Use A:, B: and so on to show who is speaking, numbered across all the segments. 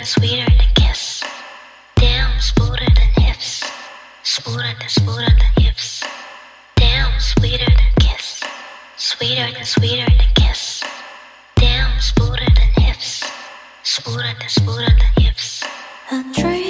A: is sweeter than kiss. Damn, smoother than hips. Smoother than smoother than hips. Damn, sweeter than kiss. Sweeter than sweeter than kiss. Damn, smoother than hips. Smoother than smoother than hips.
B: A dream.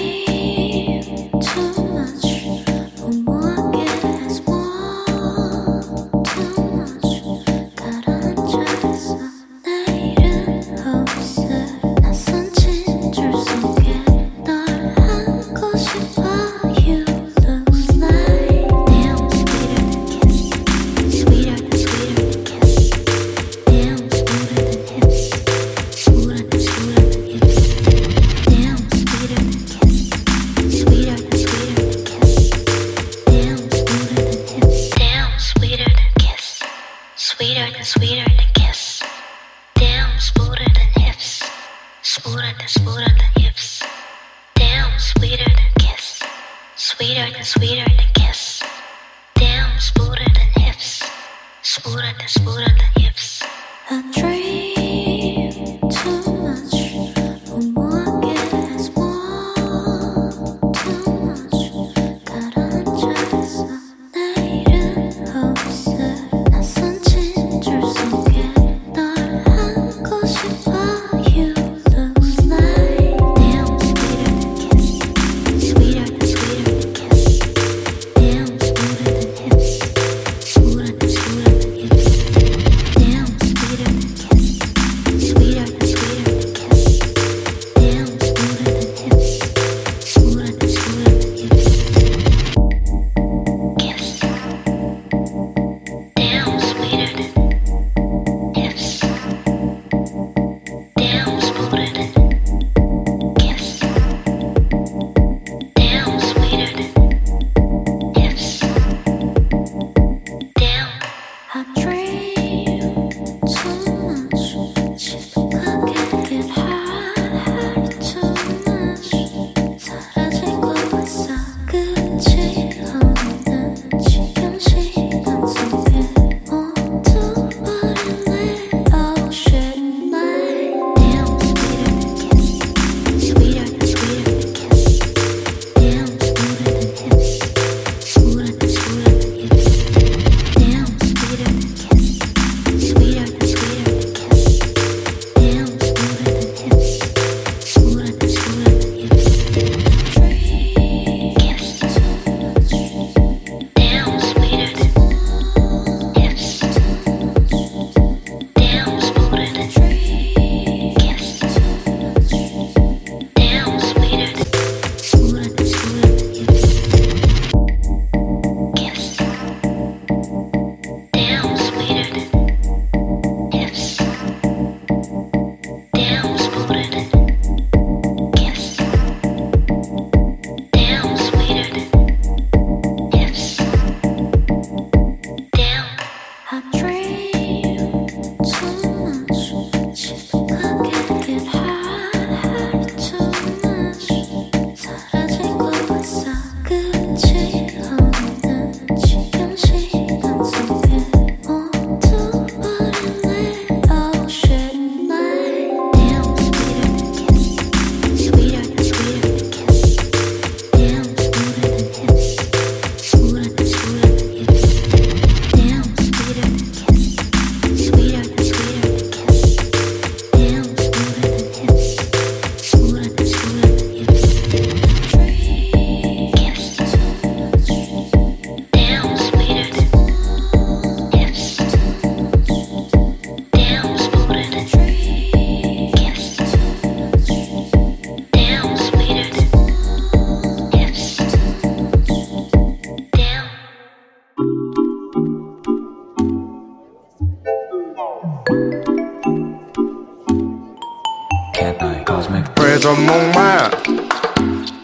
C: 왜 전목만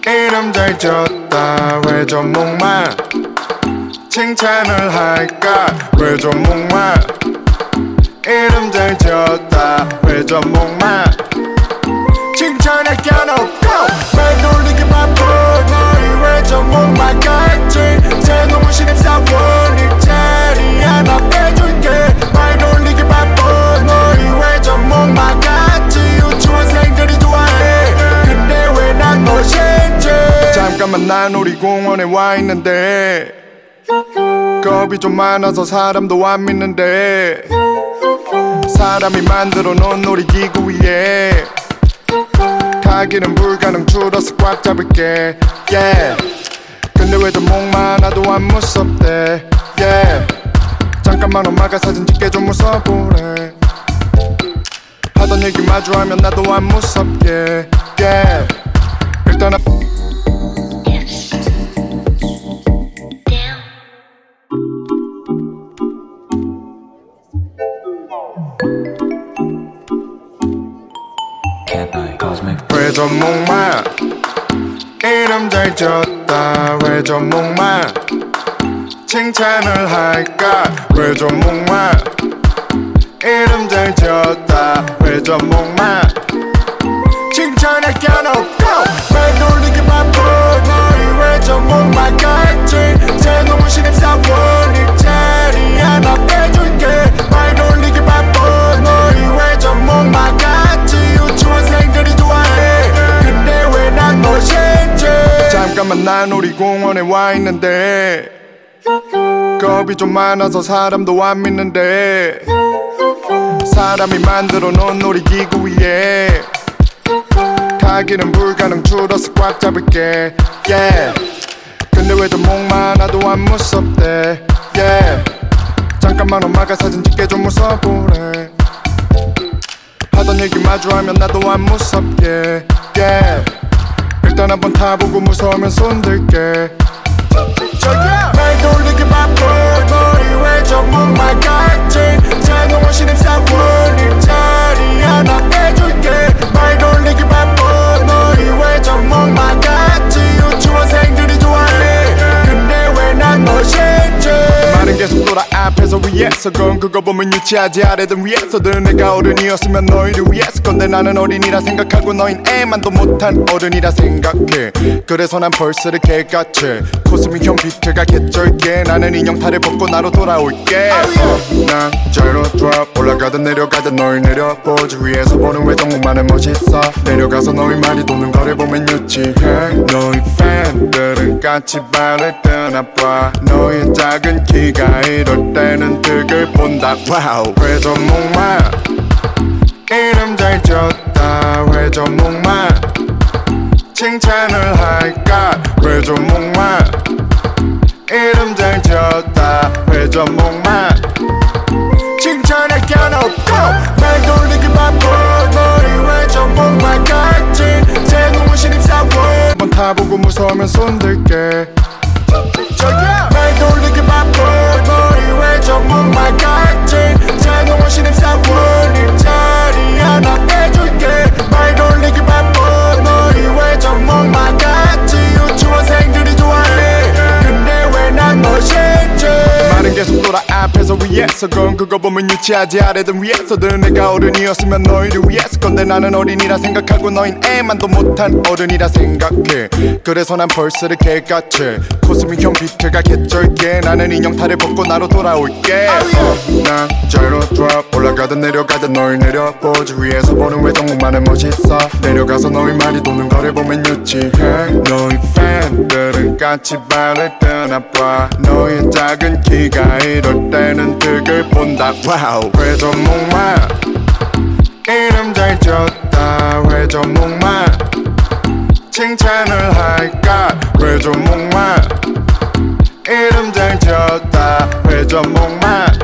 C: 이름 잘 졌다. 왜 전목만 칭찬을 할까? 왜 전목만 이름 잘 지었다. 왜 전목만 칭찬할 게 하나 없고 말 돌리기만 뿐 너희 왜 전목만 같지? 제 너무 신입사원 잠깐만 난 놀이공원에 와 있는데. 겁이 좀 많아서 사람도 안 믿는데. 사람이 만들어 놓은 놀이기구 위에. 타기는 불가능 줄어서 꽉 잡을게. Yeah. 근데 왜좀목 많아도 안 무섭대? Yeah. 잠깐만 엄마가 사진 찍게 좀 웃어보래. 하던 얘기 마주하면 나도 안 무섭게. Yeah. 일단 아-
D: Cat Night Cosmic.
C: 왜저 목만 이름 잘 졌다. 왜저 목만 칭찬을 할까? 왜저 목만 이름 잘 지었다. 왜저 목만 칭찬할 게 없고 말 돌리기 바쁜 너희 왜저 목만 같지? 제놈은 신입사원 일자리 하나 빼줄게 말 바쁜 너희 왜저 목만 같지 잠깐만 난 놀이공원에 와 있는데 겁이 좀 많아서 사람도 안 믿는데 사람이 만들어 놓은 놀이기구 위에 타기는 불가능 줄어서 꽉 잡을게 yeah. 근데 왜좀목 많아도 안 무섭대 yeah. 잠깐만 엄마가 사진 찍게 좀 웃어보래 하던 얘기 마주하면 나도 안 무섭게 yeah. 일단 한번 타보고 무서우면 손들게. 말 돌리기 바쁜 너희 왜저 목말 같지. 제놈은 신입사원 일자리 하나 빼 말은 계속 돌아 앞에서 위에서 건 그거 보면 유치하지 아래든 위에서든 내가 어른이었으면 너희를 위했을 건데 나는 어린이라 생각하고 너흰 애만도 못한 어른이라 생각해. 그래서 난 verse를 개같이 코스믹 형 비트가 개쩔게. 나는 인형 탈을 벗고 나로 돌아올게. 어, 난 자이로드롭 올라가든 내려가든 널 내려보지. 위에서 보는 회전목마는 멋있어? 내려가서 너희 말이 도는 거를 보면 유치해. 너희 팬들은 같이 발을 뜨나봐. 너의 작은 키가 이럴 때는 득을 본다. wow. 회전목마 이름 잘 졌다. 회전목마 칭찬을 할까? 회전목만 이름 잘 지었다. 회전목만 칭찬할 게 없고 말 돌리기 바쁜 너희 회전목만 같지 제놈은 신입사원. 한번 타보고 무서우면 손들게. 말 돌리기 바쁜 너희 회전목만 같지 제놈은 신입사원 일자리 하나 빼줄게. 말 돌리기 바쁜 너희 회전목만 같지 유치원생들이 좋아해. 근데 왜난 멋있지 말은 계속 돌아 앞에서 위에서 건 그거 보면 유치하지 아래든 위에서든 내가 어른이었으면 너희를 위했을 건데 나는 어린이라 생각하고 너흰 애만도 못한 어른이라 생각해. 그래서 난 벌스를 개같이 코스믹 형 비트가 개쩔게. 나는 인형 탈을 벗고 나로 돌아올게. 난 자이로드롭 올라가든 내려가든 널 내려보지. 위에서 보는 회전목마는 멋있어. 내려가서 너희 말이 도는 거를 보면 유치해. 너희 팬들은 같이 발을 뜨나봐. 너의 작은 키가 이럴 때는 득을 본다. wow. 회전목마 이름 잘 졌다. 회전목마 칭찬을 할까? 회전목마 이름 잘 지었다. 회전목만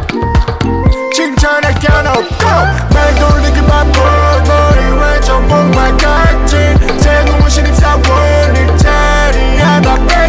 C: 칭찬할 게 없고 말 돌리기 바쁜 너희 회전목만 같지 제놈은 신입사원 일자리 하나 빼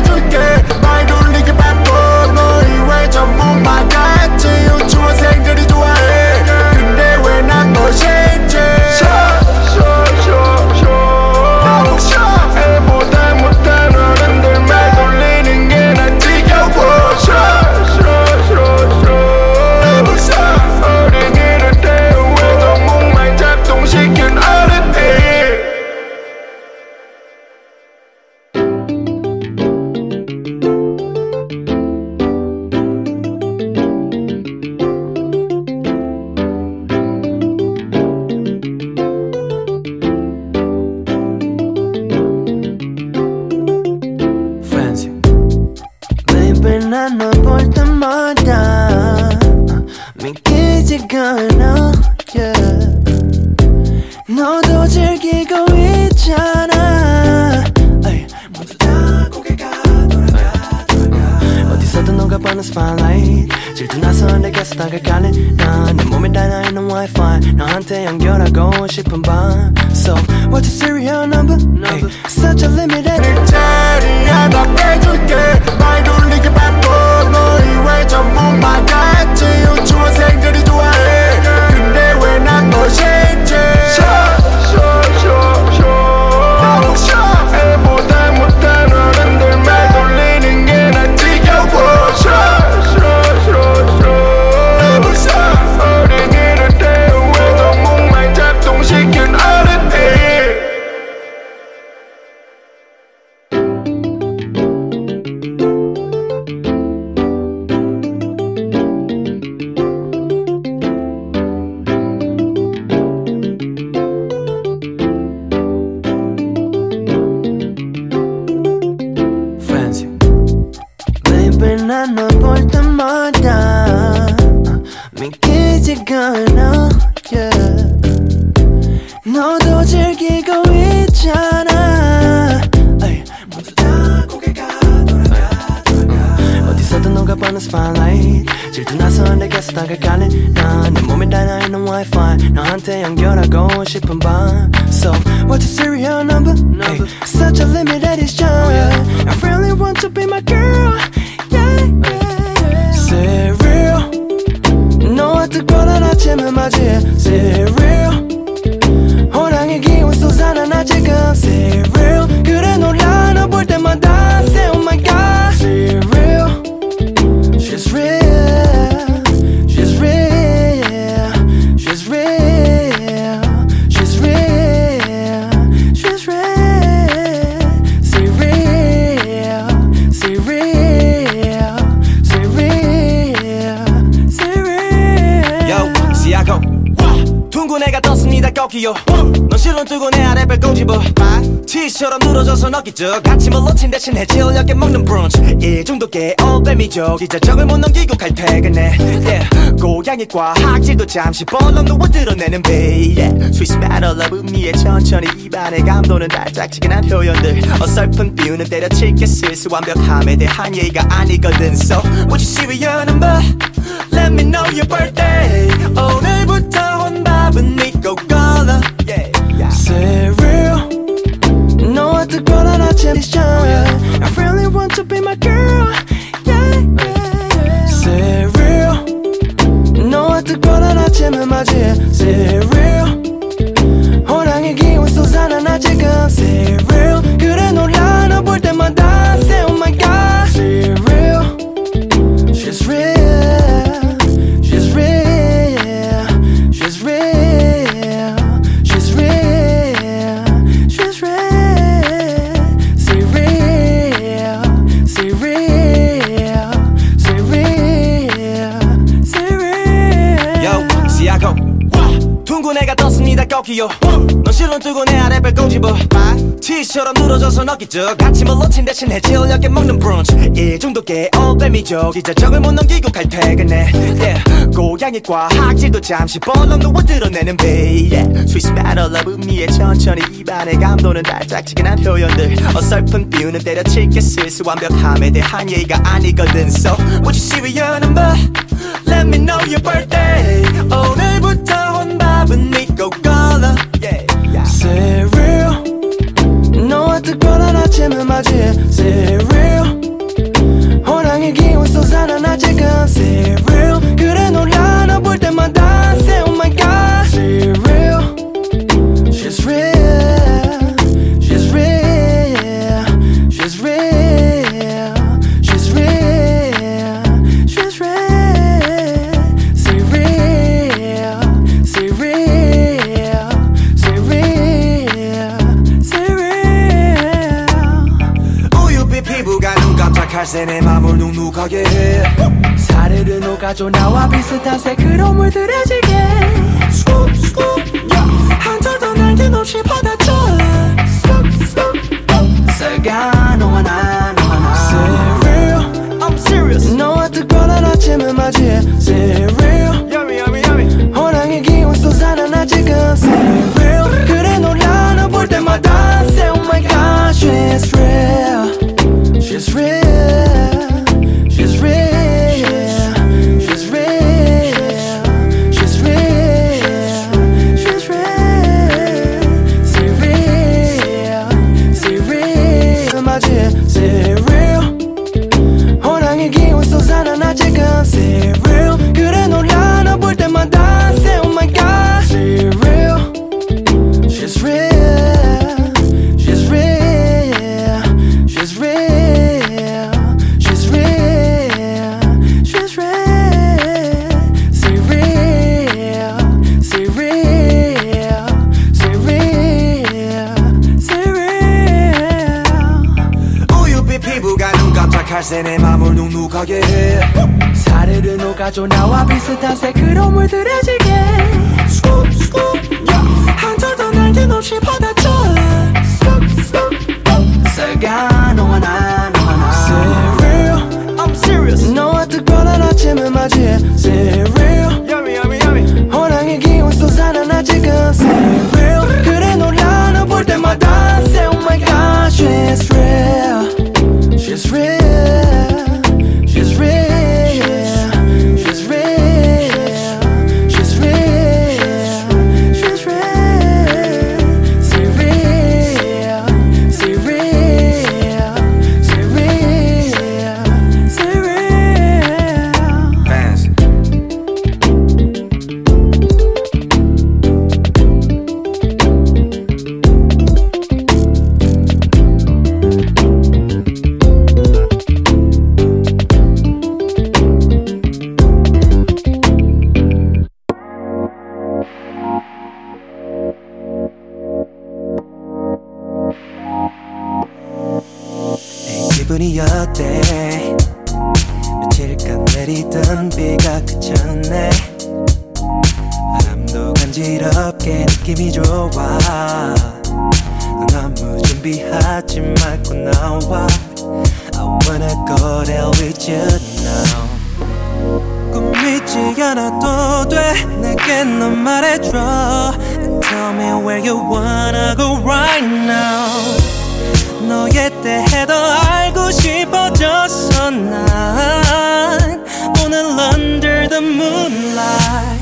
E: 어뱀이죠 기자적을 못 넘기고 갈 퇴근해 yeah. 고양이 과 학질도 잠시 벌렁 누워 드러내는 배 yeah. Sweet smell of 음미에 천천히 입안에 감도는 달짝지근한 표현들 어설픈 비유는 때려칠게 슬슬 완벽함에 대한 예의가 아니거든 So would you serial number? Let me know your birthday 오늘부터 혼밥은 니꺼 걸어 yeah. yeah.
D: Serial 너와 특별한 아침 edition I really want to be my
E: 꼬집어 티처럼 늘어져서 넣기죠 아침을 놓친 대신 해질녘에 먹는 브런치 이 정도께 어뱀이죠 기자적을 못 넘기고 갈 퇴근해 yeah. 고양이 과 학질도 잠시 벌렁 누워 드러내는 배 yeah. Smell of 음미에 천천히 입안에 감도는 달짝지근한 표현들 어설픈 비유는 때려칠게 슬슬 완벽함에 대한 예의가 아니거든 So would you serial number? Let me know your birthday 오늘부터 혼밥은 니꺼 걸어 yeah. yeah.
D: 아침을 맞이해 Serial 호랑이 기운 솟아나 나 지금 Serial 그래 놀라 너 볼 때마다 Say oh my god Serial
E: 새내 맘을 눅눅하게 해.
D: 사르르 녹아줘 나와 비슷한 색으로 물들여지게. 한철도 날개 없이 받아줘 쓱쓱 너와 나 너와 나. Serial
E: I'm serious.
D: 너와 특별한 아침을 맞이해. Serial
E: Yummy
D: hace
F: 기분이 어때 며칠간 내리던 비가 그쳤네. 바람도 간지럽게 느낌이 좋아. 넌 너무 준비하지 말고 나와. I wanna go there with you now. 꿈이지 않아도 돼. 내게 넌 말해줘. And tell me where you wanna go right now. 너에 대해 더 알고 싶어졌어 난 오늘 under the moonlight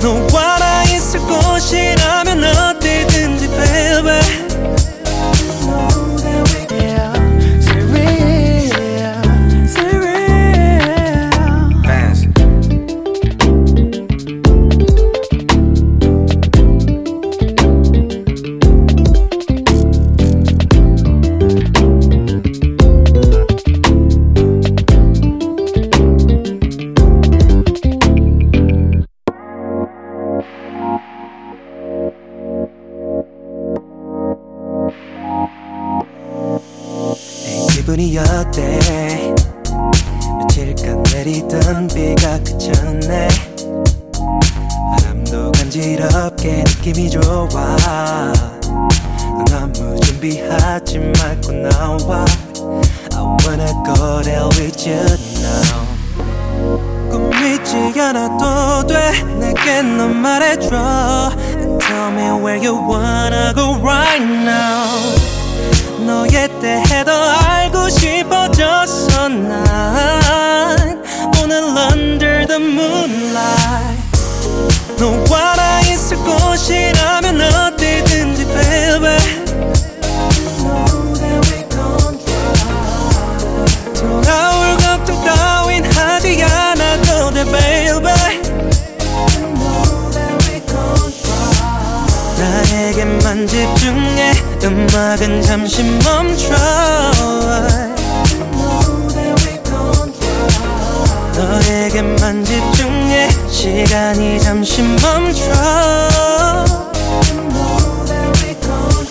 F: 너와 나있 나에게만 집중해. 음악은 잠시 멈춰. 너에게만 집중해. 시간이 잠시 멈춰.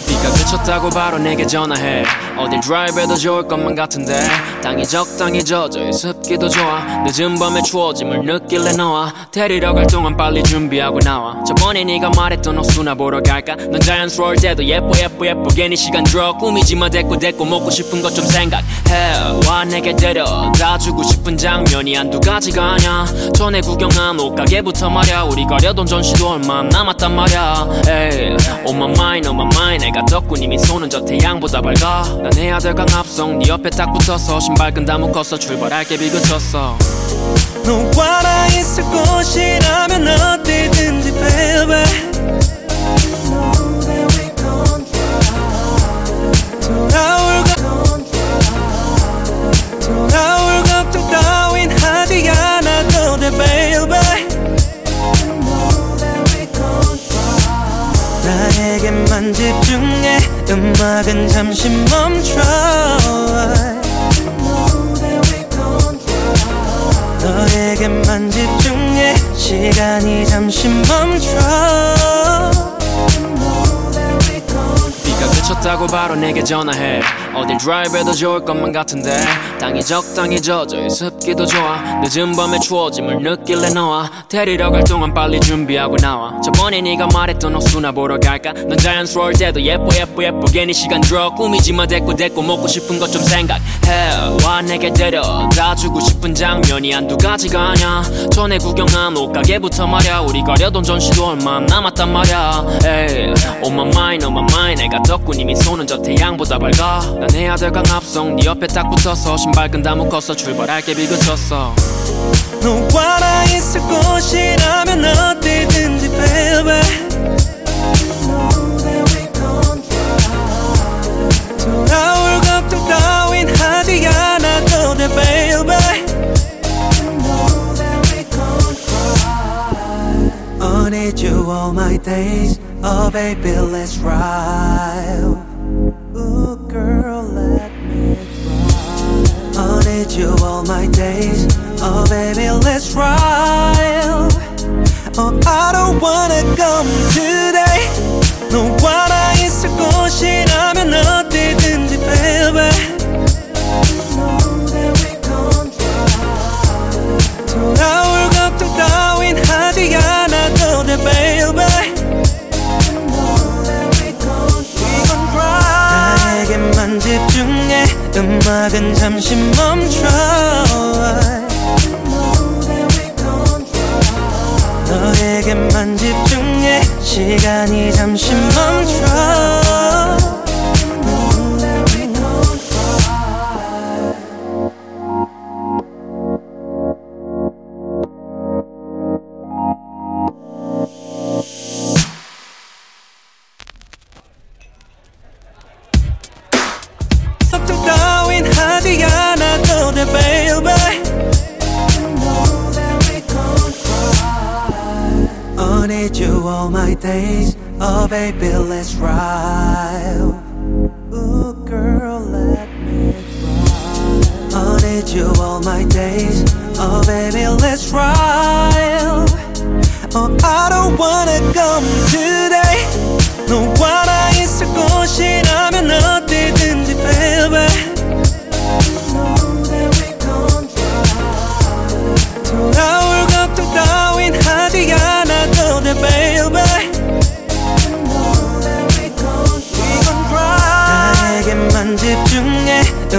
G: 비가 그쳤다고 바로 내게 전화해. 어딜 드라이브해도 좋을 것만 같은데 땅이 적당히 젖어. 습기도 좋아. 늦은 밤에 추워짐을 느낄래 너와? 데리러 갈 동안 빨리 준비하고 나와. 저번에 네가 말했던 호수나 보러 갈까? 넌 자연스러울 때도 예뻐 예뻐 예뻐 괜히 시간 들어. 꾸미지마 대꾸 대꾸 먹고 싶은 것 좀 생각해 와. 내게 데려다 주고 싶은 장면이 한두 가지가 아냐 전에 구경한 옷가게부터 말야. 우리 가려던 전시도 얼마 안 남았단 말야. 에이 on my mind on my mind 내가 덕분 이미 손은 저 태양보다 밝아. 난 해야 될 강압성. 네 옆에 딱 붙어서 신발끈 다 묶어서 출발할 게 비그쳤어.
F: 너와 나 있을 곳이라면 어디든지 baby. Baby. 나에게만 집중해. 음악은 잠시 멈춰 너에게만 집중해. 시간이 잠시 멈춰.
G: 네가 그쳤다고 바로 내게 전화해. 어딜 드라이브해도 좋을 것만 같은데. 땅이 적당히 젖어. 습기도 좋아. 늦은 밤에 추워짐을 느낄래 너와? 데리러 갈 동안 빨리 준비하고 나와. 저번에 네가 말했던 옥수나 보러 갈까? 넌 자연스러울 때도 예뻐 예뻐 예뻐 괜히 네 시간 들어. 꾸미지마 데꼬 데꼬 먹고 싶은 것 좀 생각해 와. 내게 데려다 주고 싶은 장면이 한두 가지가 아냐 전에 구경한 옷가게부터 말야. 우리 가려던 전시도 얼마 남았단 말야. 에이 On my mind on my mind 내가 덕분 이미 손은 저 태양보다 밝아. 난 해야 될 강압성. 네 옆에 딱 붙어서 신발끈 다 묶었어 출발할 게 비그쳤어.
F: 누가 나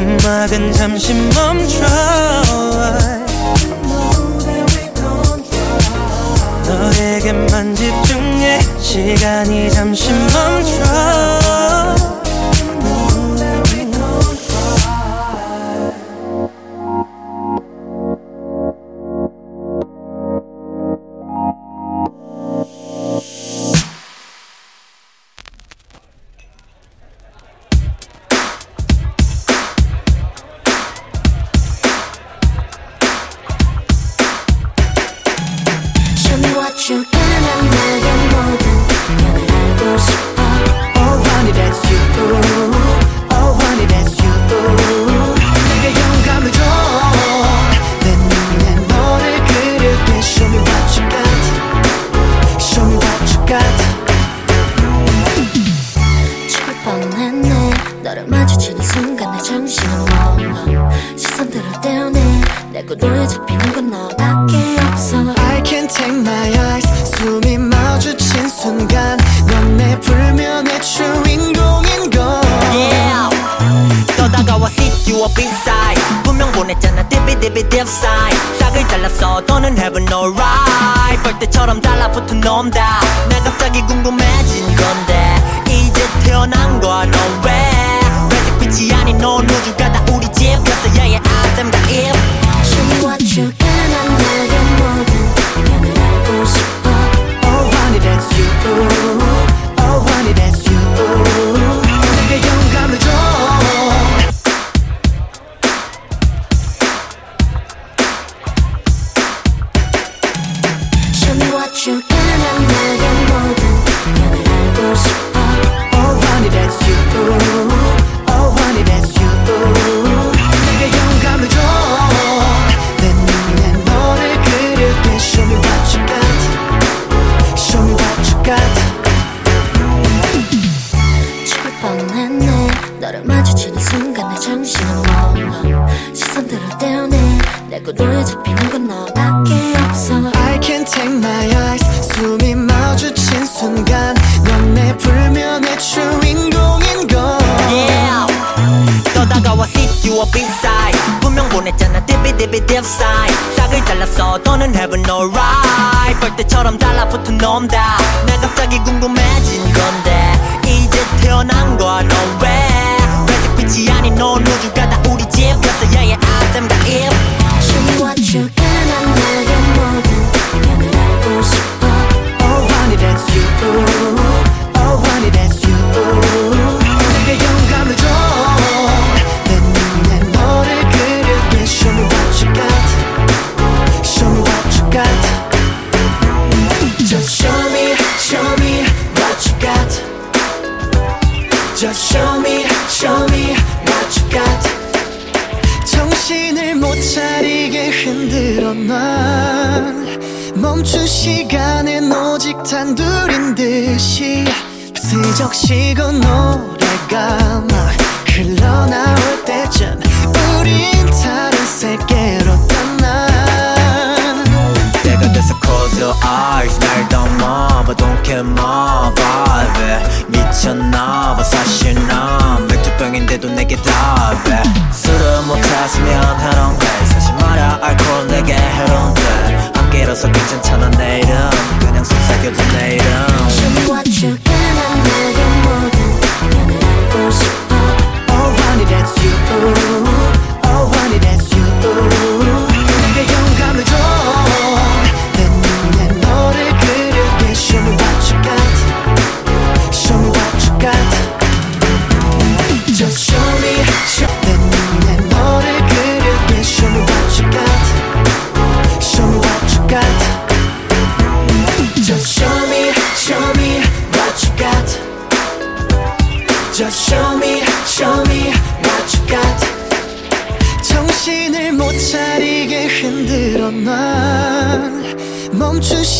F: 음악은 잠시 멈춰. 너에게만 집중해. 시간이 잠시 멈춰.
H: 너를
I: 마주치는 순간 내 정신은 몽롱 시선들을 떼어내. 내 구도에 잡히는 건 너밖에 없어.
H: I can't take my eyes. 숨이 마주친 순간 넌 내 불면의 주인공인 걸.
J: Yeah.
K: 떠다가와 sit you up inside. 분명 보냈잖아 디비 디비 딥 사이 싹을 잘랐어 너는 heaven alright 볼 때처럼 달라붙은 놈다. 나 갑자기 궁금해진 건데 이제 태어난 거야 너왜 아닌 넌 우주가 다 우리 집이었어 yeah yeah I'm the if
B: Show me what you
D: 시간엔 오직 단둘인 듯이 스적 시고 노래가 막 흘러나올 때쯤 우린 다른 세계로 떠나.
L: 때가 돼서 close your eyes. 날 담아봐. Don't care my vibe 미쳤나봐. 사실 난 맥주병인데도 내게 답해. 술을 못 탔으면 해롱 돼 사실 말야 알코올 내게 해로 함께라서 괜찮잖아 내일은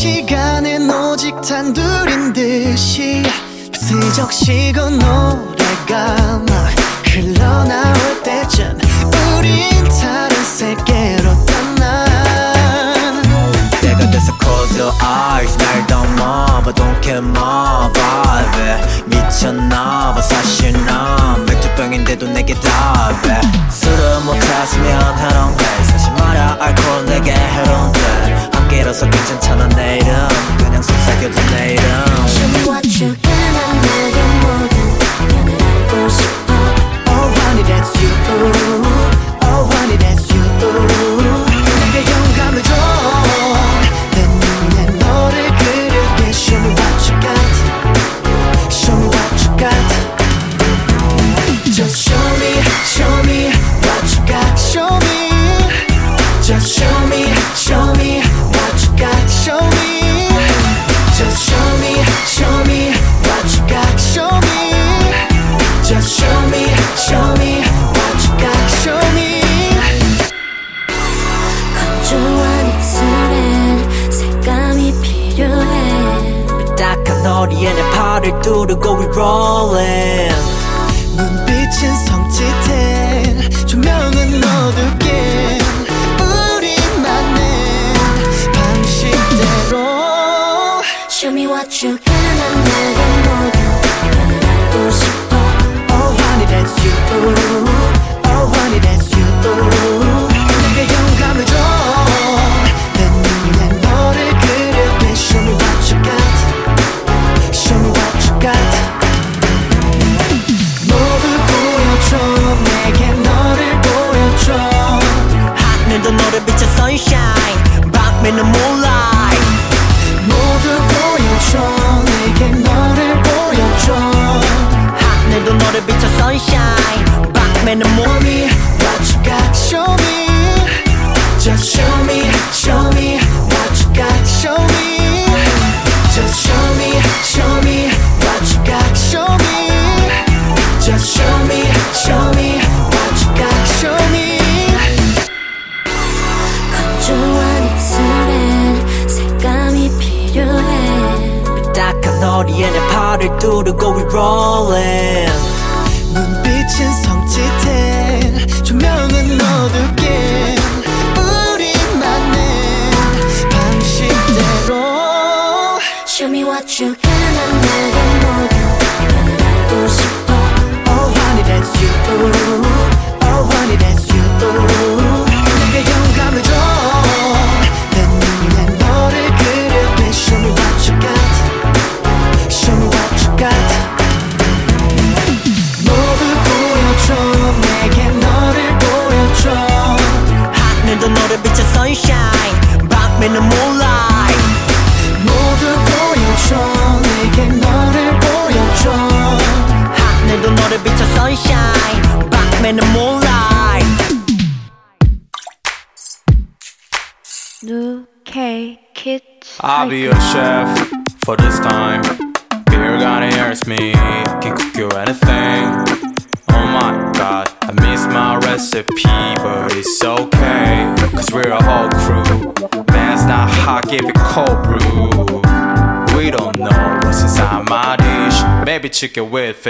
D: 시간엔 오직 단둘인 듯이 스적시고 노래가 막 흘러나올 때쯤 우린 다른 세계로 떠나.
L: 때가 돼서 close your eyes. 날 담아봐. Don't care my vibe. 미쳤나봐. 사실 난 맥주병인데도 내게 답해. 술을 못 탔으면 해롱 돼 사실 말야 알코올 내게 해로운 데 함께라서 괜찮잖아 내일은 그냥 속삭여도 내일은
B: Show me what you
K: 허리에 내 팔을 두르고 we rolling
D: 눈빛은 섬찟해 조명은 어둡게 우리만의 방식대로.
B: Show me what you got 난 나의 모든 편을 알고 싶어.
D: Oh honey that's
M: you chicken with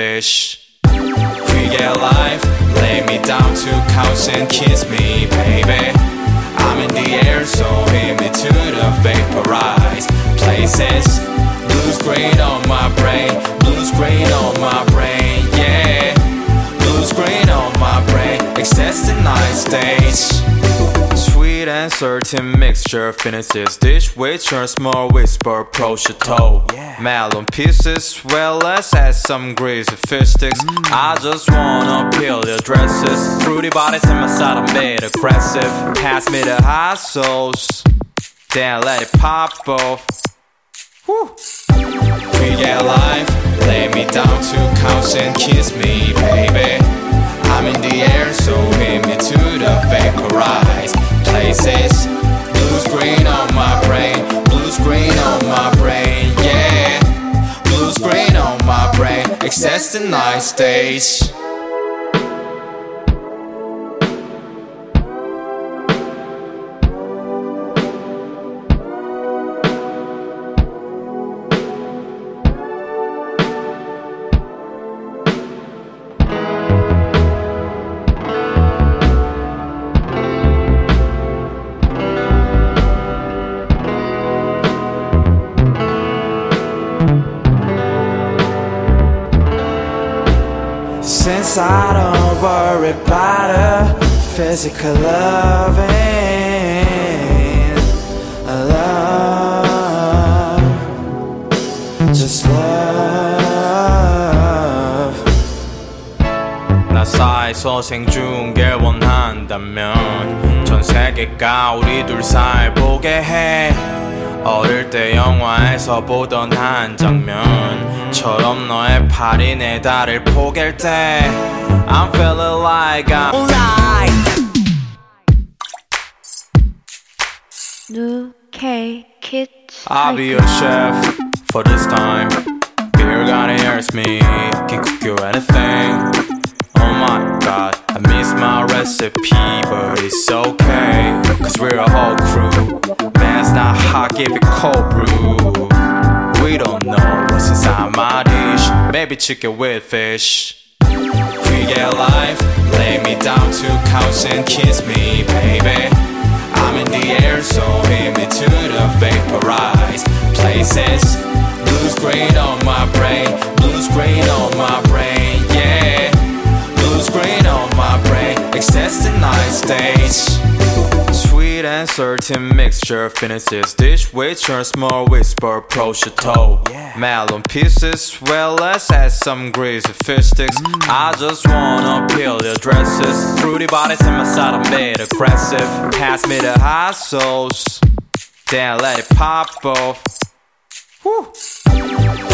M: certain mixture finishes dish with your small whisper prosciutto. Yeah. melon pieces, well let's add some greasy fish sticks. Mm. I just wanna peel your dresses. Fruity bodies in my side, I'm made aggressive. Pass me the hot sauce, then let it pop off. Whew. We get life, lay me down to couch and kiss me, baby. I'm in the air, so hit me to the vaporized places. Blues green on my brain, blues green on my brain, yeah. Blues green on my brain, access the night stage. Since I don't worry about a physical loving, love, just love. 나 사이서 생중계를 원한다면 전 세계가 우리 둘 사이 보게 해 어릴 때 영화에서 보던 한 장면처럼 너의 팔이 내 다리를 포갤 때 I'm feeling like I'm
N: moonlight
B: New Kids.
M: I'll be your chef for this time. Beer gonna hears me, can cook you anything. My god, I miss my recipe, but it's okay. Cause we're a whole crew. Man's not hot, give it cold brew. We don't know what's inside my dish. Maybe chicken with fish. We get life, lay me down to couch and kiss me, baby. I'm in the air, so hit me to the vaporized places. Blues green on my brain, blues green on my brain. Blues green on my brain, access the night stage. Sweet and certain mixture finishes dish with your small whisper prosciutto. Melon pieces, well let's add some greasy fish sticks. Mm. I just wanna peel your dresses. Fruity bodies in my side, I'm made aggressive. Pass me the hot sauce, then let it pop off. Whew.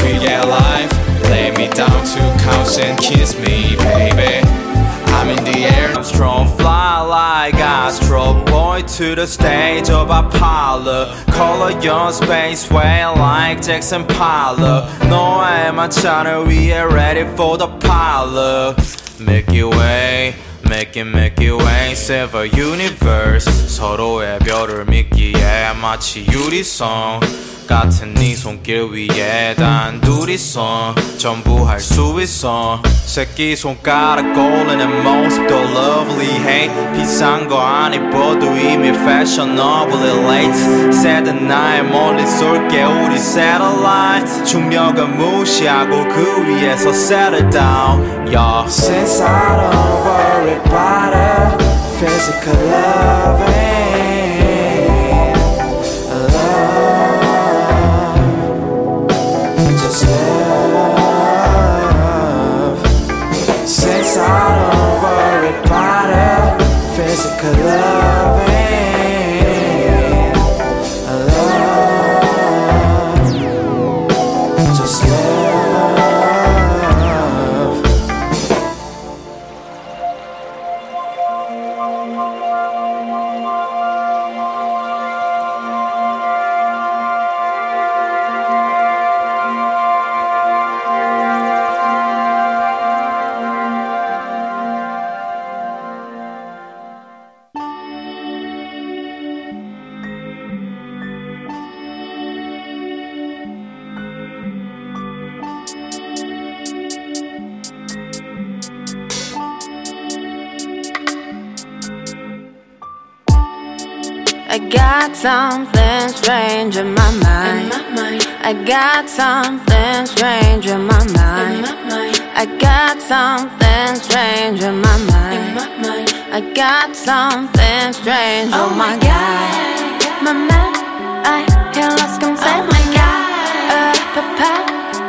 M: We get life, lay me down to couch and kiss me, baby. I'm in the air, I'm strong, fly like Astro Boy to the stage of Apollo Color your space way like Jackson Pollock 너에만 찬을 위해 ready for the pilot Milky Way, make it Milky Way Silver Universe 서로의 별을 믿기에 마치 유리성 같은 네 손길 위에 단 둘이서 전부 할 수 있어 새끼 손가락 고르는 모습도 lovely해 비싼 거 안 입어도 이미 fashionably late 새든 나의 멀리 쏠게 우리 satellite 중력은 무시하고 그 위에서 settle down yeah. Since I don't worry about a physical loving is a
O: color. Got something strange in my mind. I got something strange in my mind. I got something strange in my mind. I got something strange. Oh my god, my man, I hear lost come say my god. Uh, papa,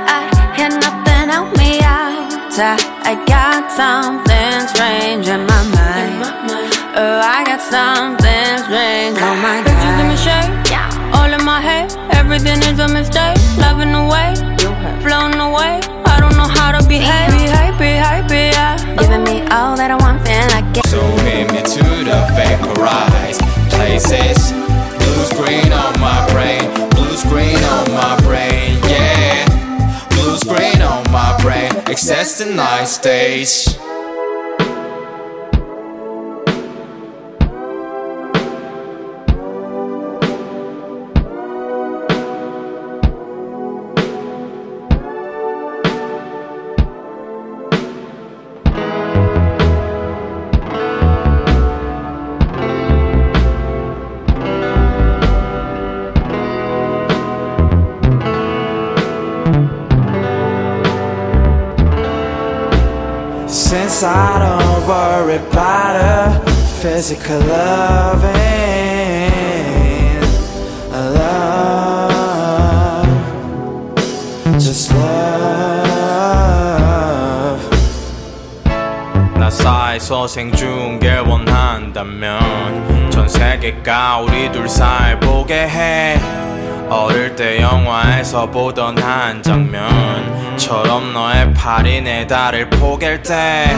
O: I hear nothing help me out. I, I got something strange in my mind. Oh, I got something strange. Oh my god. My head. Everything is a mistake. Loving away, flown away. I don't know how to behave. Behave, behave, behave. Giving me all that I want, feeling like it.
M: So hit me to the vaporized places. Blue screen on my brain, blue screen on my brain, yeah. Blue screen on my brain, access the night stage.
D: Physical loving, love, just love.
M: 나 사이서 생중계 원한다면 전 세계가 우리 둘 사이 보게 해 어릴 때 영화에서 보던 한 장면처럼 너의 팔이 내 다리를 포갤 때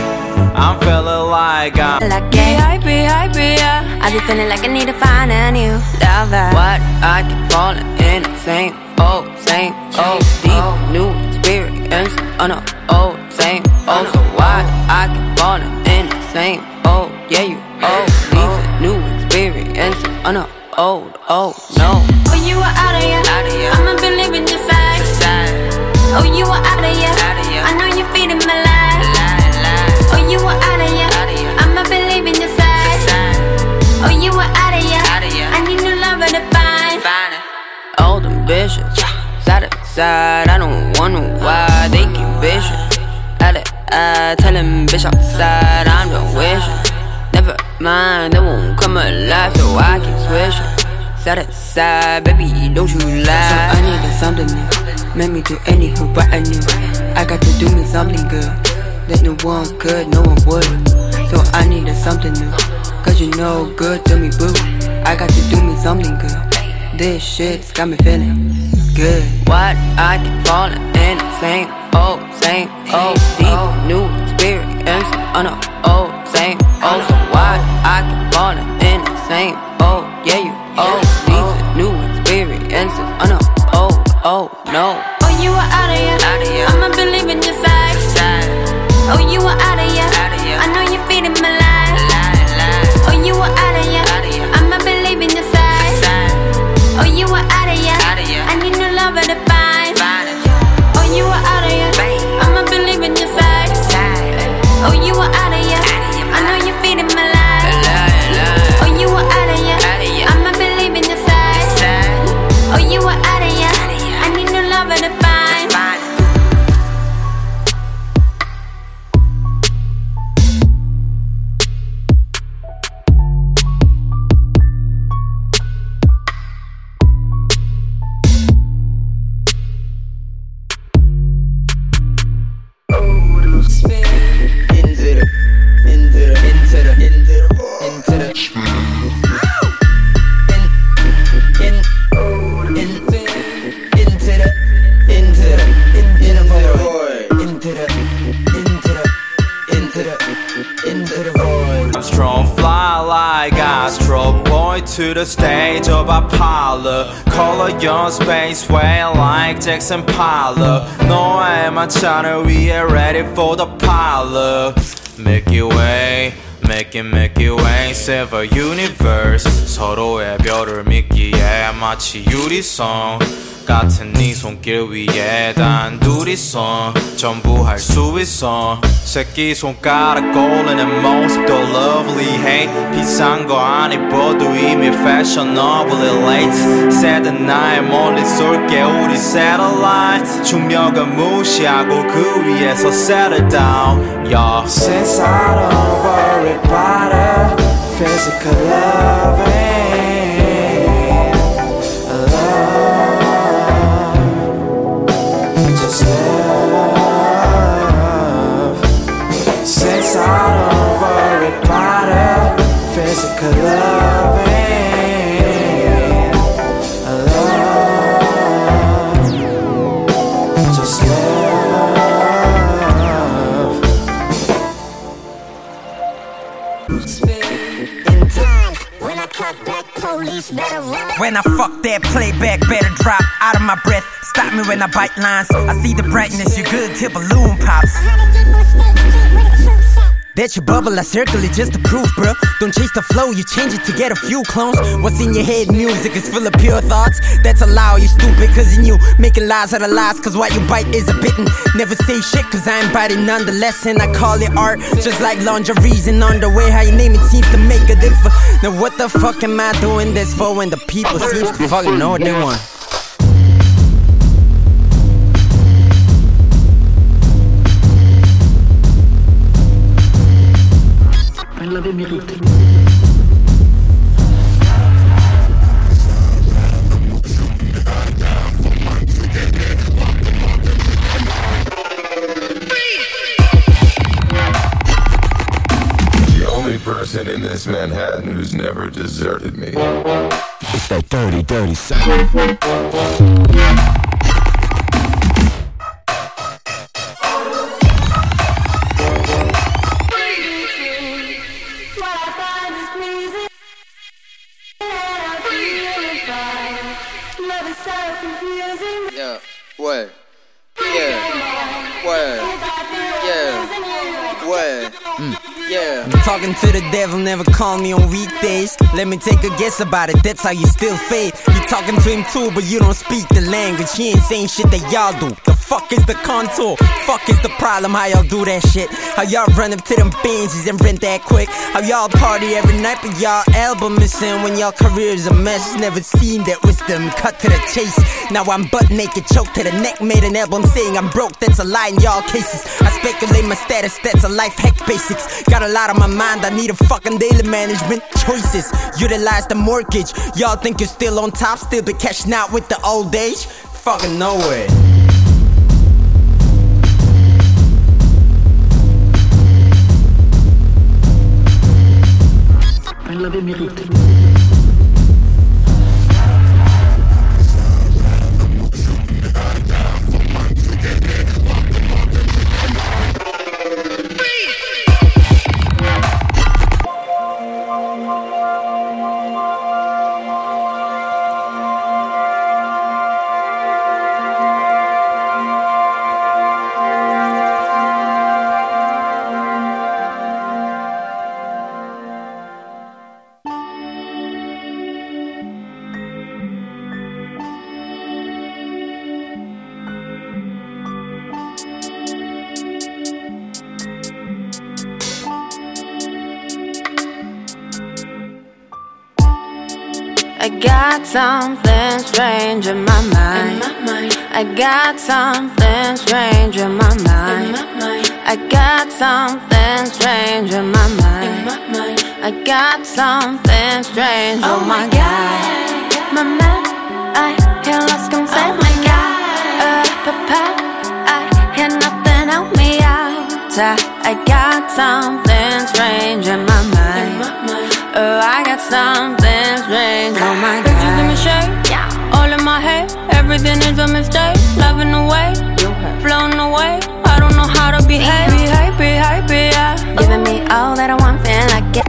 M: I'm feeling like I'm
O: Like behave, behave. I be feeling like I need to find a new lover. What? I keep falling in the same old, same old, deep new experience. Oh no, old, same old. So why? I keep falling in the same old, yeah, you old. These new experiences. Oh no, old, old, no. Oh, you are out of here. I'ma believe in your side. Oh, you are out of here. I know you're feeding my life. Oh, you are out of here. I'ma believe in your side. Oh, you are out of here. I need new lover to find. Old ambition. Side to side. I don't wonder why they keep bitching. Out of eye, telling bitch outside. I'm done wishing. Never mind, they won't come alive, so I keep switching. Side to side, baby, don't you lie. So I needed something new. Make me do anything but I knew. I got to do me something good. That no one could, no one would. So I needed something new. Cause you know good to me, boo. I got to do me something good. This shit's got me feeling good. What? I keep falling in the same old, same old, deep oh. new experience on the old, same old. Oh, so why? I keep falling in the same old, yeah, you old. These are new experiences on the old, old, no. Oh, you are out of here. I'ma believe in your side. Oh, you are out of here. I know you're feeding my life.
M: Jackson Pollock 너의 만찬을 위해 ready for the pilot Milky Way Making Milky Way Silver Universe 서로의 별을 믿기에 마치 유리성 같은 네 손길 위에 단 둘이서 전부 할 수 있어 새끼 손가락 고르는 모습도 lovely해 비싼 거 안 입어도 이미 fashionably late 새든 나의 멀리 쏠게 우리 satellite 중력을 무시하고 그 위에서 settle down yeah.
P: Since I don't worry it, physical loving. Love, just love. Since I don't worry about it, physical loving.
Q: When I fuck that playback, better drop out of my breath. Stop me when I bite lines. I see the brightness, you good till balloon pops. That your bubble, I circle it just to prove, bro. Don't chase the flow, you change it to get a few clones. What's in your head? Music is full of pure thoughts. That's a lie, you stupid, cause in you. Making lies out of lies, cause what you bite is a bitten. Never say shit, cause I ain't biting nonetheless. And I call it art, just like lingeries and underwear. How you name it seems to make a difference. Now, what the fuck am I doing this for when the people seems to fucking know what they want?
R: The only person in this Manhattan who's never deserted me. It's that dirty, dirty sound.
Q: Talking to the devil, never call me on weekdays. Let me take a guess about it, that's how you still fade. You talking to him too, but you don't speak the language. He ain't saying shit that y'all do. The fuck is the contour? Fuck is the problem? How y'all do that shit? How y'all run up to them Benzes and rent that quick? How y'all party every night, but y'all album missing when y'all career's a mess? Never seen that wisdom, cut to the chase. Now I'm butt naked, choked to the neck, made an album saying I'm broke. That's a lie in y'all cases. I speculate my status, that's a life hack basics. Got a lot on my mind, I need a fucking daily management choices. Utilize the mortgage. Y'all think you're still on top, still be cashing out with the old age? Fucking no way.
O: Something strange in my mind. I got something strange in my mind. I got something strange in my mind. I got something strange. Oh my god, my man, I hear lost consent. my god, uh, papa, I hear nothing help me out. I, I got something strange in my mind. Oh, I got something strange. Oh my god. Pictures in my shirt, yeah. All in my head, everything is a mistake. Loving away, flown away. I don't know how to behave. Behave, behave, yeah. Giving me all that I want, feeling like it.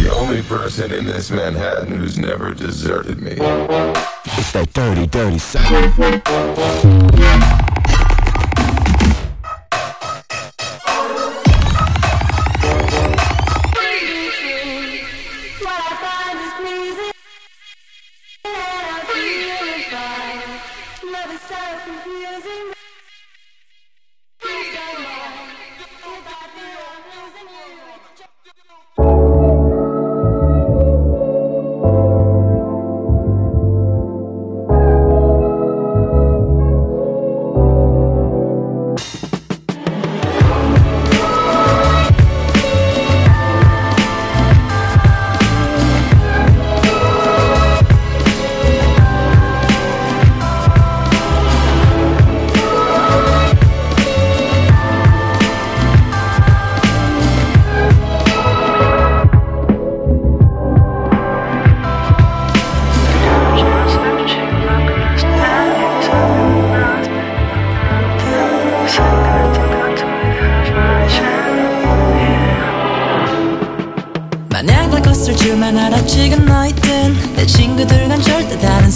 R: The only person in this Manhattan who's never deserted me. It's that dirty, dirty sound.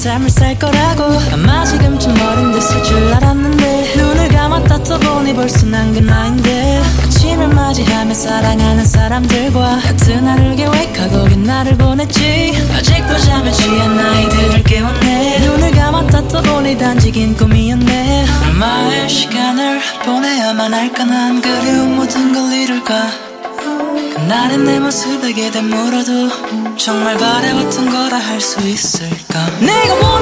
S: 삶을 살 거라고. 아마 지금쯤 어른 됐을 줄 알았는데 눈을 감았다 떠보니 벌써 난 그 나인데. 아침을 맞이하며 사랑하는 사람들과 같은 하루를 계획하고 긴 날을 보냈지. 아직도 잠에 취한 나이들을 깨웠네. 눈을 감았다 떠보니 단지 긴 꿈이었네. 얼마의 시간을 보내야만 할까? 난 그리운 모든 걸 이룰까? 그날의 내 모습에게 되물어도 정말 바래왔던 거라 할 수 있을까 내가 원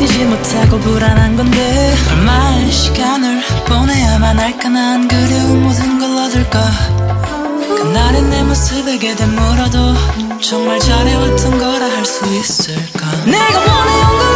S: 버티지 못하고 불안한 건데 얼마의 시간을 보내야만 할까? 난 그리운 모든 걸 얻을까? 그날의 내 모습에게 되물어도 정말 잘해왔던 거라 할 수 있을까? 내가 원해온 걸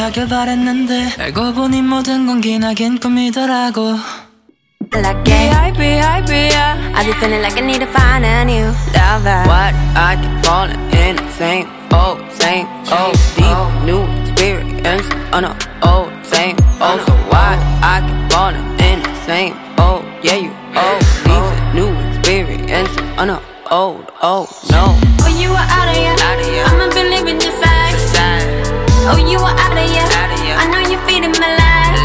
S: 행복하길 바랬는데 알고 보니 모든 건 기나긴 꿈이더라고
T: Like B.I.B.I.B.I. I be feeling like I need to find a new lover.
O: What? I keep falling in the same old, same old, deep new experience on the old, same old. So why I keep falling in the same old, yeah you old, deep new experience on the old, old, no.
T: Oh, you are out of here. I'ma be living your side. Oh, you are out of here. I know you're feeding my life.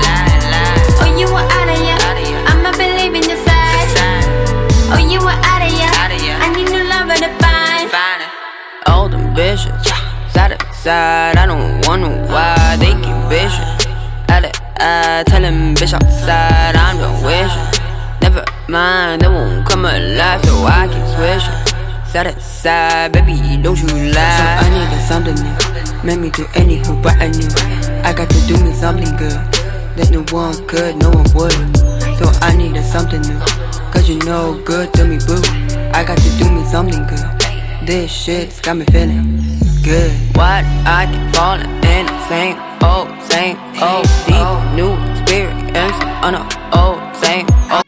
T: Oh, you are out of here. I'ma be leaving your side. Oh, you are out of here. I need new lover to find.
O: Old ambitious, side to side. I don't wonder why they keep vicious. Out of eye, tell them bitch outside. I'm done wishing. Never mind, they won't come alive, so I keep switching. Side to side, baby, don't you lie. So I needed something new. Make me do anything but I knew. I got to do me something good. That no one could, no one would. So I needed something new. Cause you know good to me, boo. I got to do me something good. This shit's got me feeling good. What? I keep falling in the same old, same old, deep new experience on the old, same old.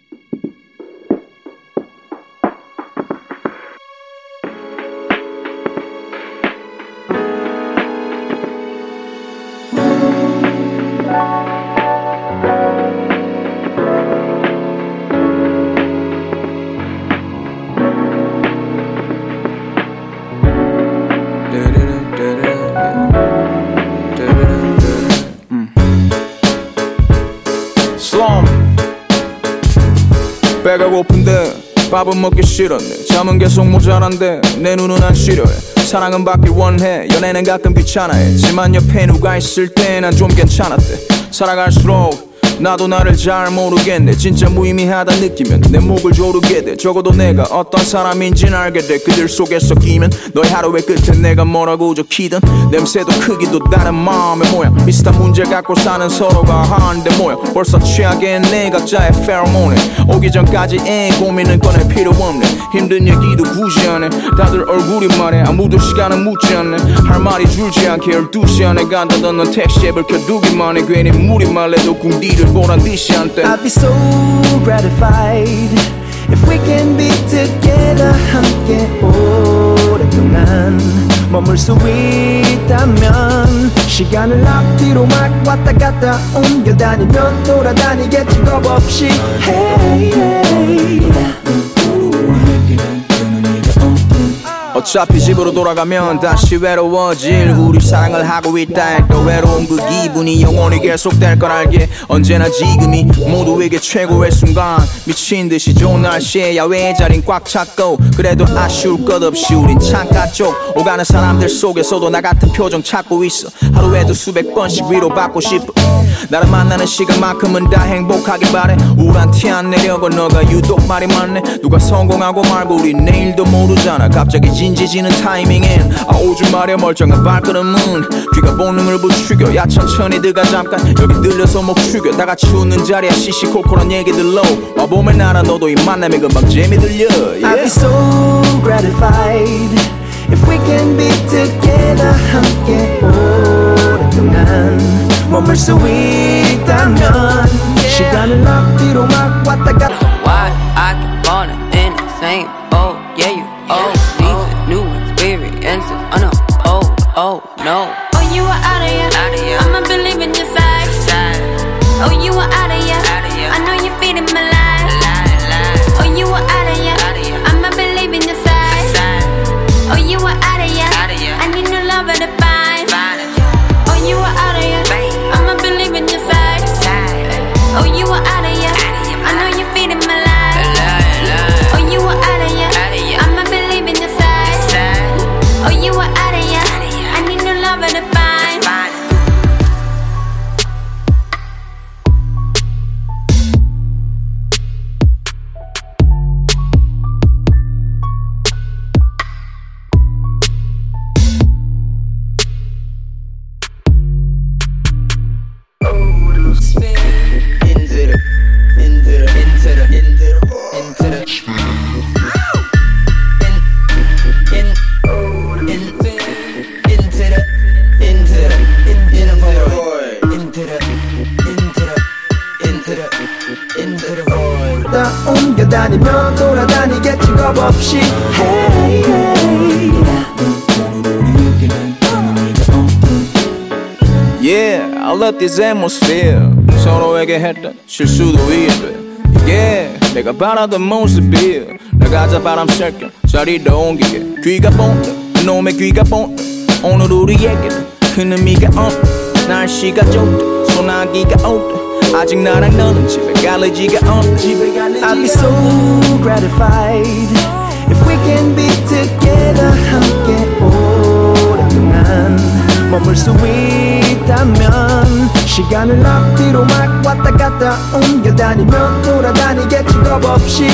U: 밥은 먹기 싫었네. 잠은 계속 모자란데 내 눈은 안 시려해. 사랑은 받길 원해. 연애는 가끔 귀찮아했지만 옆에 누가 있을 때 난 좀 괜찮았대. 살아갈수록 나도 나를 잘 모르겠네. 진짜 무의미하다 느끼면 내 목을 조르게 돼. 적어도 내가 어떤 사람인진 알게 돼. 그들 속에서 끼면 너의 하루의 끝에 내가 뭐라고 적히든 냄새도 크기도 다른 마음의 모양. 비슷한 문제 갖고 사는 서로가 하는데 뭐야 벌써 취하겠네 각자의 페로몬에 오기 전까지 애 고민은 꺼낼 필요 없네. 힘든 얘기도 굳이 안해. 다들 얼굴이 말해. 아무도 시간은 묻지 않네. 할 말이 줄지 않게 12시 안에 간다던 넌 택시 앱을 켜두기만 해. 괜히 물이 말래도 궁디를 보란 듯이 한때.
D: I'd be so gratified
P: If we can be together 함께 오랫동안. 머물 수 있다면 시간을 앞뒤로 막 왔다 갔다 옮겨다니면 돌아다니겠지 겁 없이. Hey, hey.
U: 어차피 집으로 돌아가면 다시 외로워질 우리 사랑을 하고 있다 해도 외로운 그 기분이 영원히 계속될 걸 알게. 언제나 지금이 모두에게 최고의 순간. 미친 듯이 좋은 날씨에 야외의 자린 꽉 찼고 그래도 아쉬울 것 없이 우린 창가 쪽 오가는 사람들 속에서도 나 같은 표정 찾고 있어. 하루에도 수백 번씩 위로받고 싶어. 나를 만나는 시간만큼은 다 행복하길 바래. 우울한 티 안 내려고 너가 유독 말이 많네. 누가 성공하고 말고 우리 내일도 모르잖아. 갑자기 진지지는 타이밍엔 아 오줌 마려 멀쩡한 발걸음은 귀가 본능을 부추겨 야 천천히 들어가 잠깐 여기 들려서 목 축여. 다 같이 웃는 자리야 시시콜콜한 얘기들로 와보면 나라 너도 이 만남에 금방 재미 들려.
P: I'd
U: yeah.
P: be so gratified if we can be together 함께 오랫동안. 머물 수 있다면 시간을 앞뒤로 막 왔다 갔
U: 바라던 모습이야 나가자 바람 쐴겸 자리도 옮기게. 귀가 본다 놈의 귀가 본다 오늘 우리에게는 큰 의미가 없다 날씨가 좋다 소나기가 온다 아직 나랑 너는 집에 않다 집에 갈리지가
P: I'd be so gratified if we can be together 함께 오랫동안 머물 수 있다면 시간을 앞뒤로 막 왔다 갔다 옮겨다니면 돌아다니겠지 겁 없이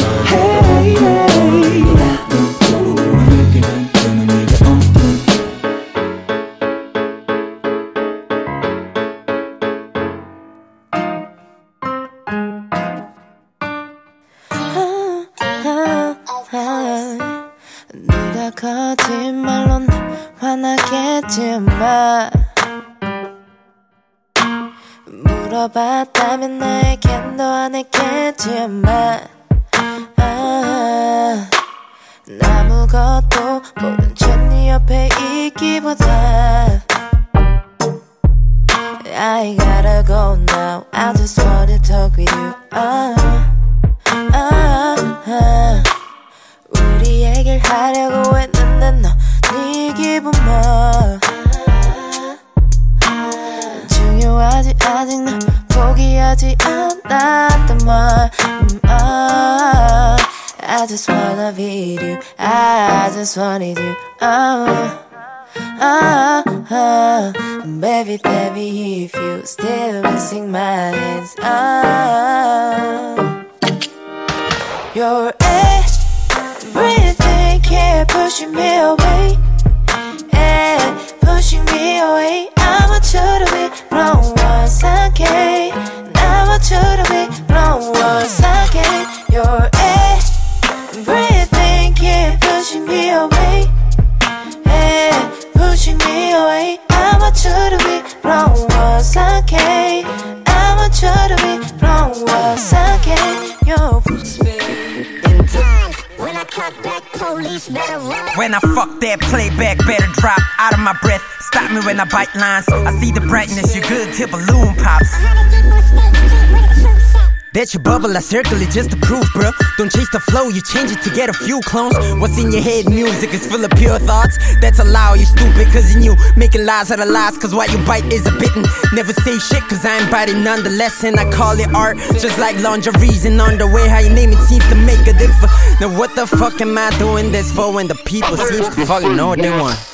Q: Your I circle it just to prove, bro. Don't chase the flow, you change it to get a few clones. What's in your head? Music is full of pure thoughts. That's a lie, you stupid, cause in you making lies out of lies, cause what you bite is a bitten. Never say shit, cause I ain't biting nonetheless, and I call it art. Just like lingerie's and underwear, how you name it seems to make a difference. Now, what the fuck am I doing this for when the people seems to fucking know what they want?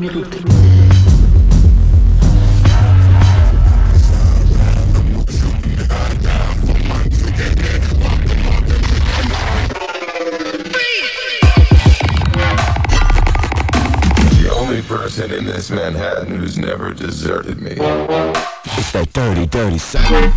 R: The only person in this Manhattan who's never deserted me. It's that dirty, dirty sound.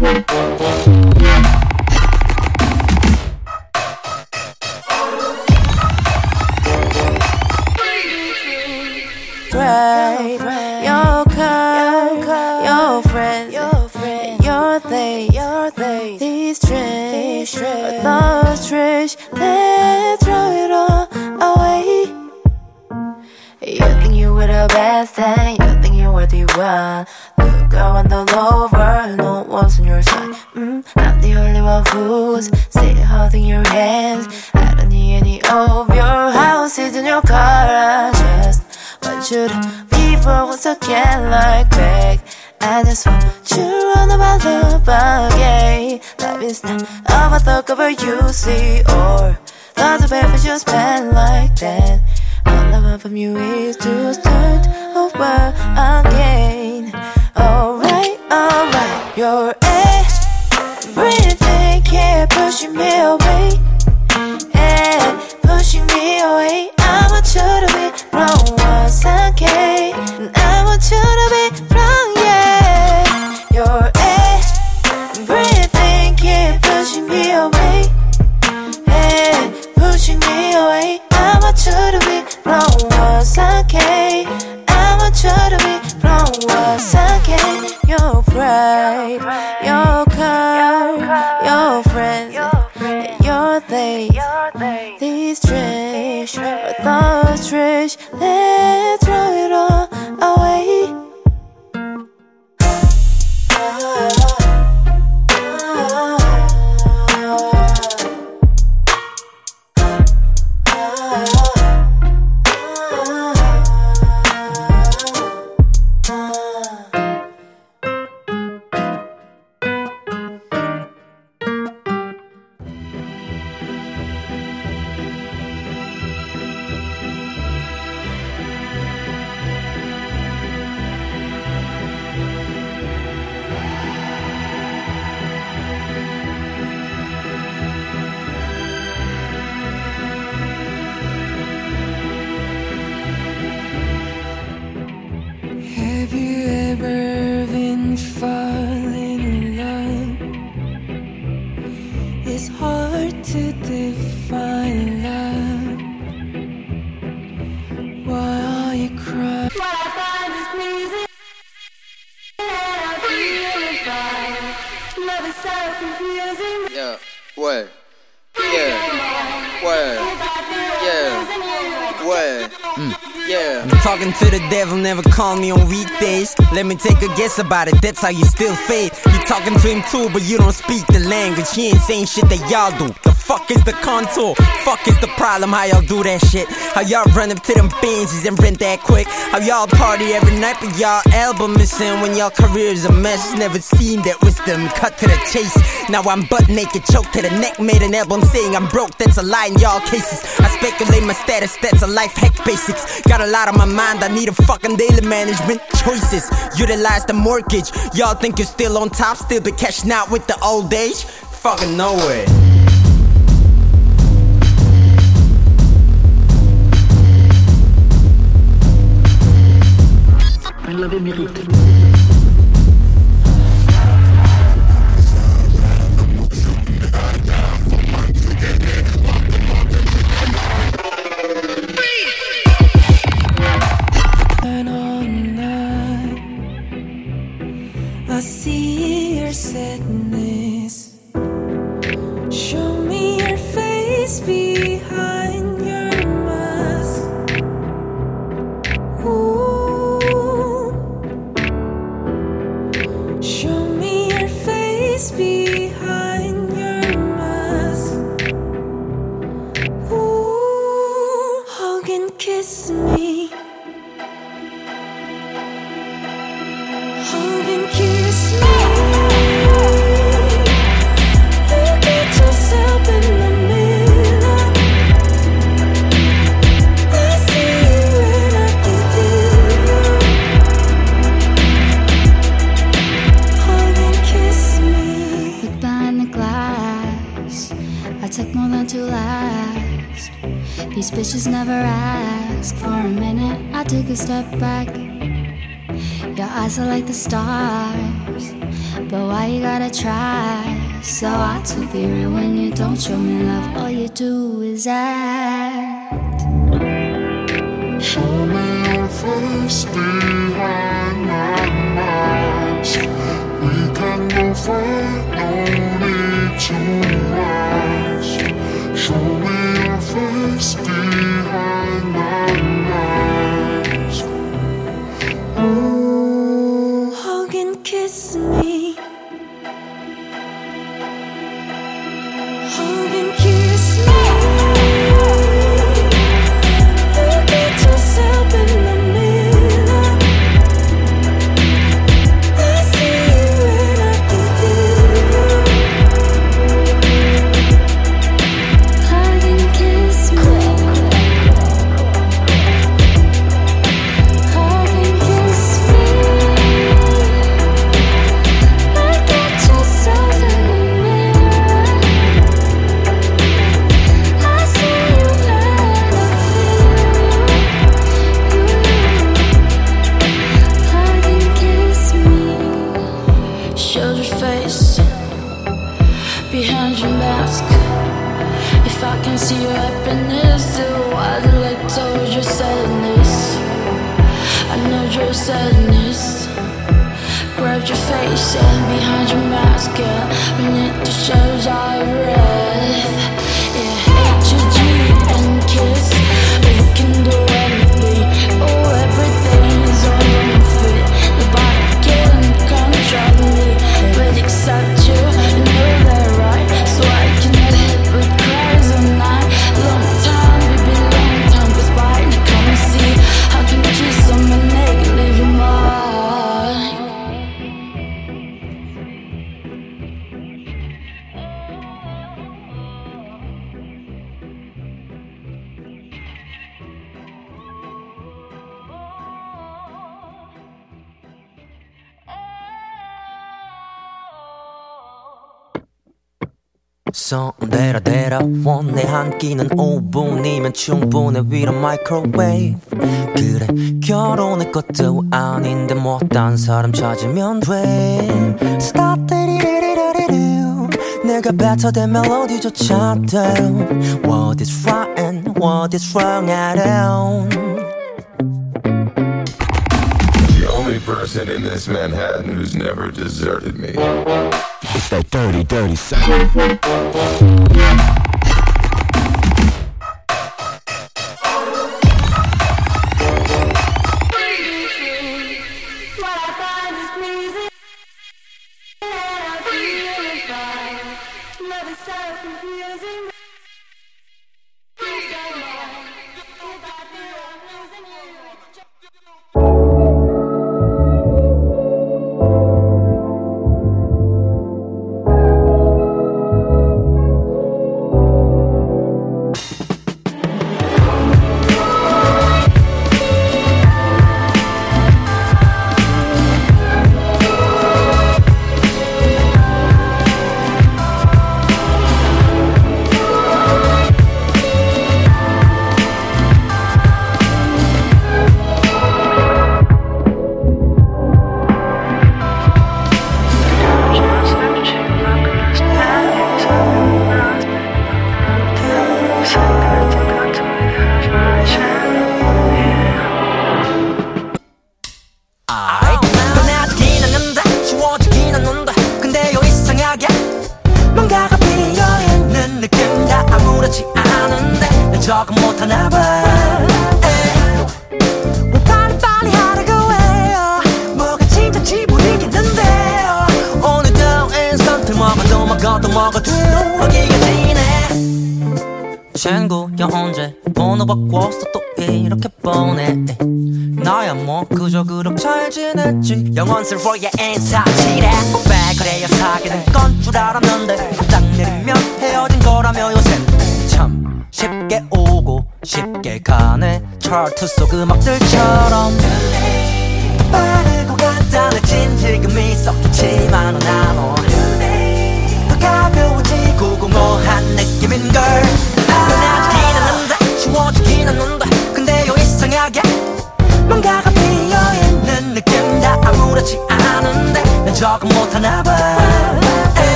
P: Tricks, let's throw it all away. You think you were the best thing, you think you were the one. Look around all over, no one's on your side. Mm, I'm the only one who's still holding your hands. I don't need any of your houses in your car. I just want you to be for once again like back. I just want you run about love again. Life is not about the cover you see or lots of effort just spend like that. All I want from you is to start over again. Alright, alright, you're everything, keep pushing me away. And pushing me away. I want you to be wrong once again. Once again. Your pride, your car, your friends, your they. These trash, those trash.
Q: Let me take a guess about it, that's how you still fade. You talking to him too, but you don't speak the language. He ain't saying shit that y'all do. The fuck is the contour? Fuck is the problem? How y'all do that shit? How y'all run up to them Benzies and rent that quick? How y'all party every night, but y'all album missing when y'all career's a mess? Never seen that wisdom. Cut to the chase. Now I'm butt naked, choked to the neck, made an album saying I'm broke. That's a lie in y'all cases. I speculate my status, that's a life hack basics. Got a lot on my mind, I need a fucking daily management choices. Utilize the mortgage. Y'all think you're still on top, still be cashing out with the old age? Fucking no way.
N: per la verità. 기는 5분이면 충분해 위로 마이크로웨이브 그래 결혼했것도 아닌데 못한 사람 찾으면 돼 Stop 디리리리리리루 내가 better than 멜로디조차 돼 What is right and what is wrong I don't
R: The only person in this Manhattan who's never deserted me. It's that dirty, dirty sound.
L: the so confusing